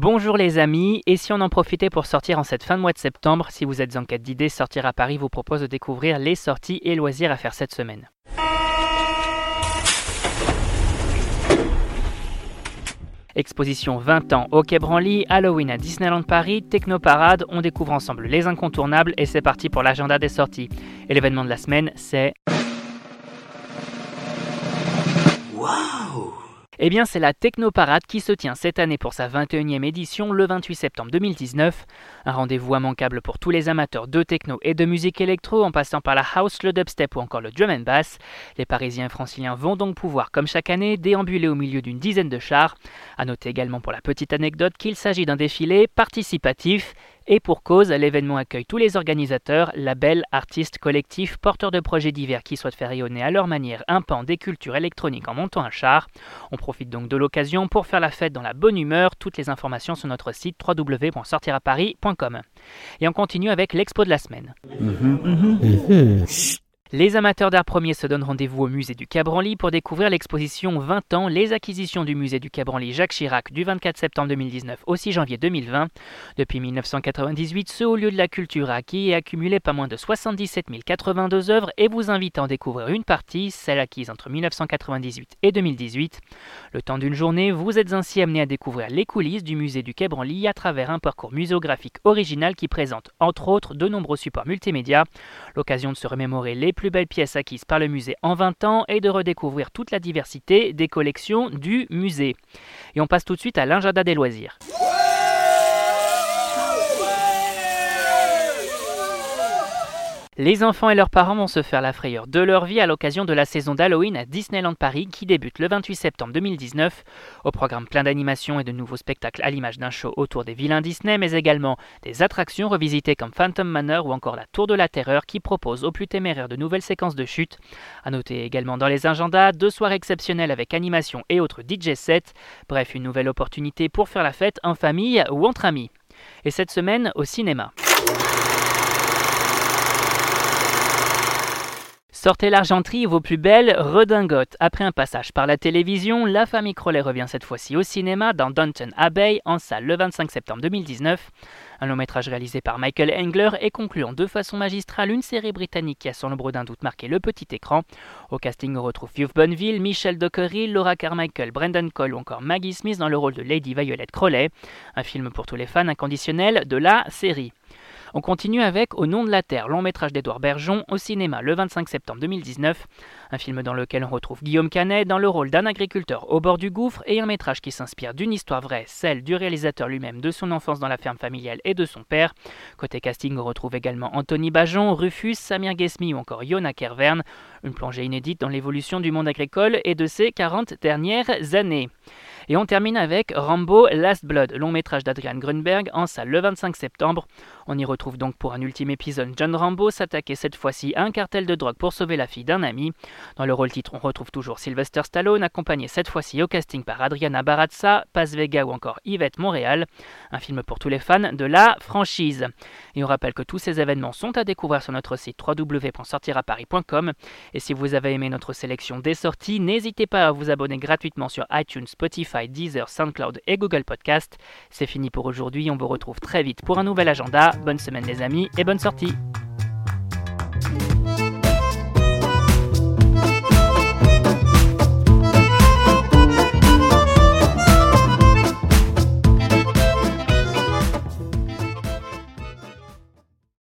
Bonjour les amis, et si on en profitait pour sortir en cette fin de mois de septembre, si vous êtes en quête d'idées, Sortir à Paris vous propose de découvrir les sorties et loisirs à faire cette semaine. Exposition 20 ans au Quai Branly, Halloween à Disneyland Paris, Technoparade, on découvre ensemble les incontournables et c'est parti pour l'agenda des sorties. Et l'événement de la semaine, c'est... Eh bien, c'est la Technoparade qui se tient cette année pour sa 21e édition le 28 septembre 2019. Un rendez-vous immanquable pour tous les amateurs de techno et de musique électro, en passant par la house, le dubstep ou encore le drum and bass. Les Parisiens et Franciliens vont donc pouvoir, comme chaque année, déambuler au milieu d'une dizaine de chars. À noter également pour la petite anecdote qu'il s'agit d'un défilé participatif et pour cause, l'événement accueille tous les organisateurs, labels, artistes, collectifs, porteurs de projets divers qui souhaitent faire rayonner à leur manière un pan des cultures électroniques en montant un char. On profite donc de l'occasion pour faire la fête dans la bonne humeur. Toutes les informations sur notre site www.sortiraparis.com. Et on continue avec l'expo de la semaine. Mhm. Mhm. Les amateurs d'art premier se donnent rendez-vous au musée du Cabranly pour découvrir l'exposition 20 ans, les acquisitions du musée du Cabranly Jacques Chirac du 24 septembre 2019 au 6 janvier 2020. Depuis 1998, ce haut lieu de la culture a acquis et accumulé pas moins de 77 082 œuvres et vous invite à en découvrir une partie, celle acquise entre 1998 et 2018. Le temps d'une journée, vous êtes ainsi amené à découvrir les coulisses du musée du Cabranly à travers un parcours muséographique original qui présente entre autres de nombreux supports multimédia, l'occasion de se remémorer les plus belles pièces acquises par le musée en 20 ans et de redécouvrir toute la diversité des collections du musée. Et on passe tout de suite à l'agenda des loisirs. Les enfants et leurs parents vont se faire la frayeur de leur vie à l'occasion de la saison d'Halloween à Disneyland Paris qui débute le 28 septembre 2019. Au programme plein d'animations et de nouveaux spectacles à l'image d'un show autour des vilains Disney, mais également des attractions revisitées comme Phantom Manor ou encore la Tour de la Terreur qui propose aux plus téméraires de nouvelles séquences de chute. A noter également dans les agendas deux soirs exceptionnels avec animation et autres DJ sets. Bref, une nouvelle opportunité pour faire la fête en famille ou entre amis. Et cette semaine au cinéma. Sortez l'argenterie vos plus belles redingotes. Après un passage par la télévision, la famille Crowley revient cette fois-ci au cinéma dans Downton Abbey en salle le 25 septembre 2019. Un long métrage réalisé par Michael Engler et concluant de façon magistrale une série britannique qui a sans l'ombre d'un doute marqué le petit écran. Au casting, on retrouve Hugh Bonneville, Michelle Dockery, Laura Carmichael, Brendan Cole ou encore Maggie Smith dans le rôle de Lady Violet Crowley. Un film pour tous les fans inconditionnels de la série. On continue avec Au nom de la Terre, long métrage d'Edouard Bergeon au cinéma le 25 septembre 2019. Un film dans lequel on retrouve Guillaume Canet dans le rôle d'un agriculteur au bord du gouffre et un métrage qui s'inspire d'une histoire vraie, celle du réalisateur lui-même de son enfance dans la ferme familiale et de son père. Côté casting, on retrouve également Anthony Bajon, Rufus, Samir Gesmi ou encore Yona Kervern. Une plongée inédite dans l'évolution du monde agricole et de ses 40 dernières années. Et on termine avec Rambo Last Blood, long métrage d'Adrian Grunberg en salle le 25 septembre. On y retrouve donc pour un ultime épisode John Rambo s'attaquer cette fois-ci à un cartel de drogue pour sauver la fille d'un ami. Dans le rôle titre, on retrouve toujours Sylvester Stallone, accompagné cette fois-ci au casting par Adriana Barazza, Paz Vega ou encore Yvette Montréal. Un film pour tous les fans de la franchise. Et on rappelle que tous ces événements sont à découvrir sur notre site www.sortiraparis.com. Et si vous avez aimé notre sélection des sorties, n'hésitez pas à vous abonner gratuitement sur iTunes, Deezer, SoundCloud et Google Podcast. C'est fini pour aujourd'hui, on vous retrouve très vite pour un nouvel agenda. Bonne semaine les amis et bonne sortie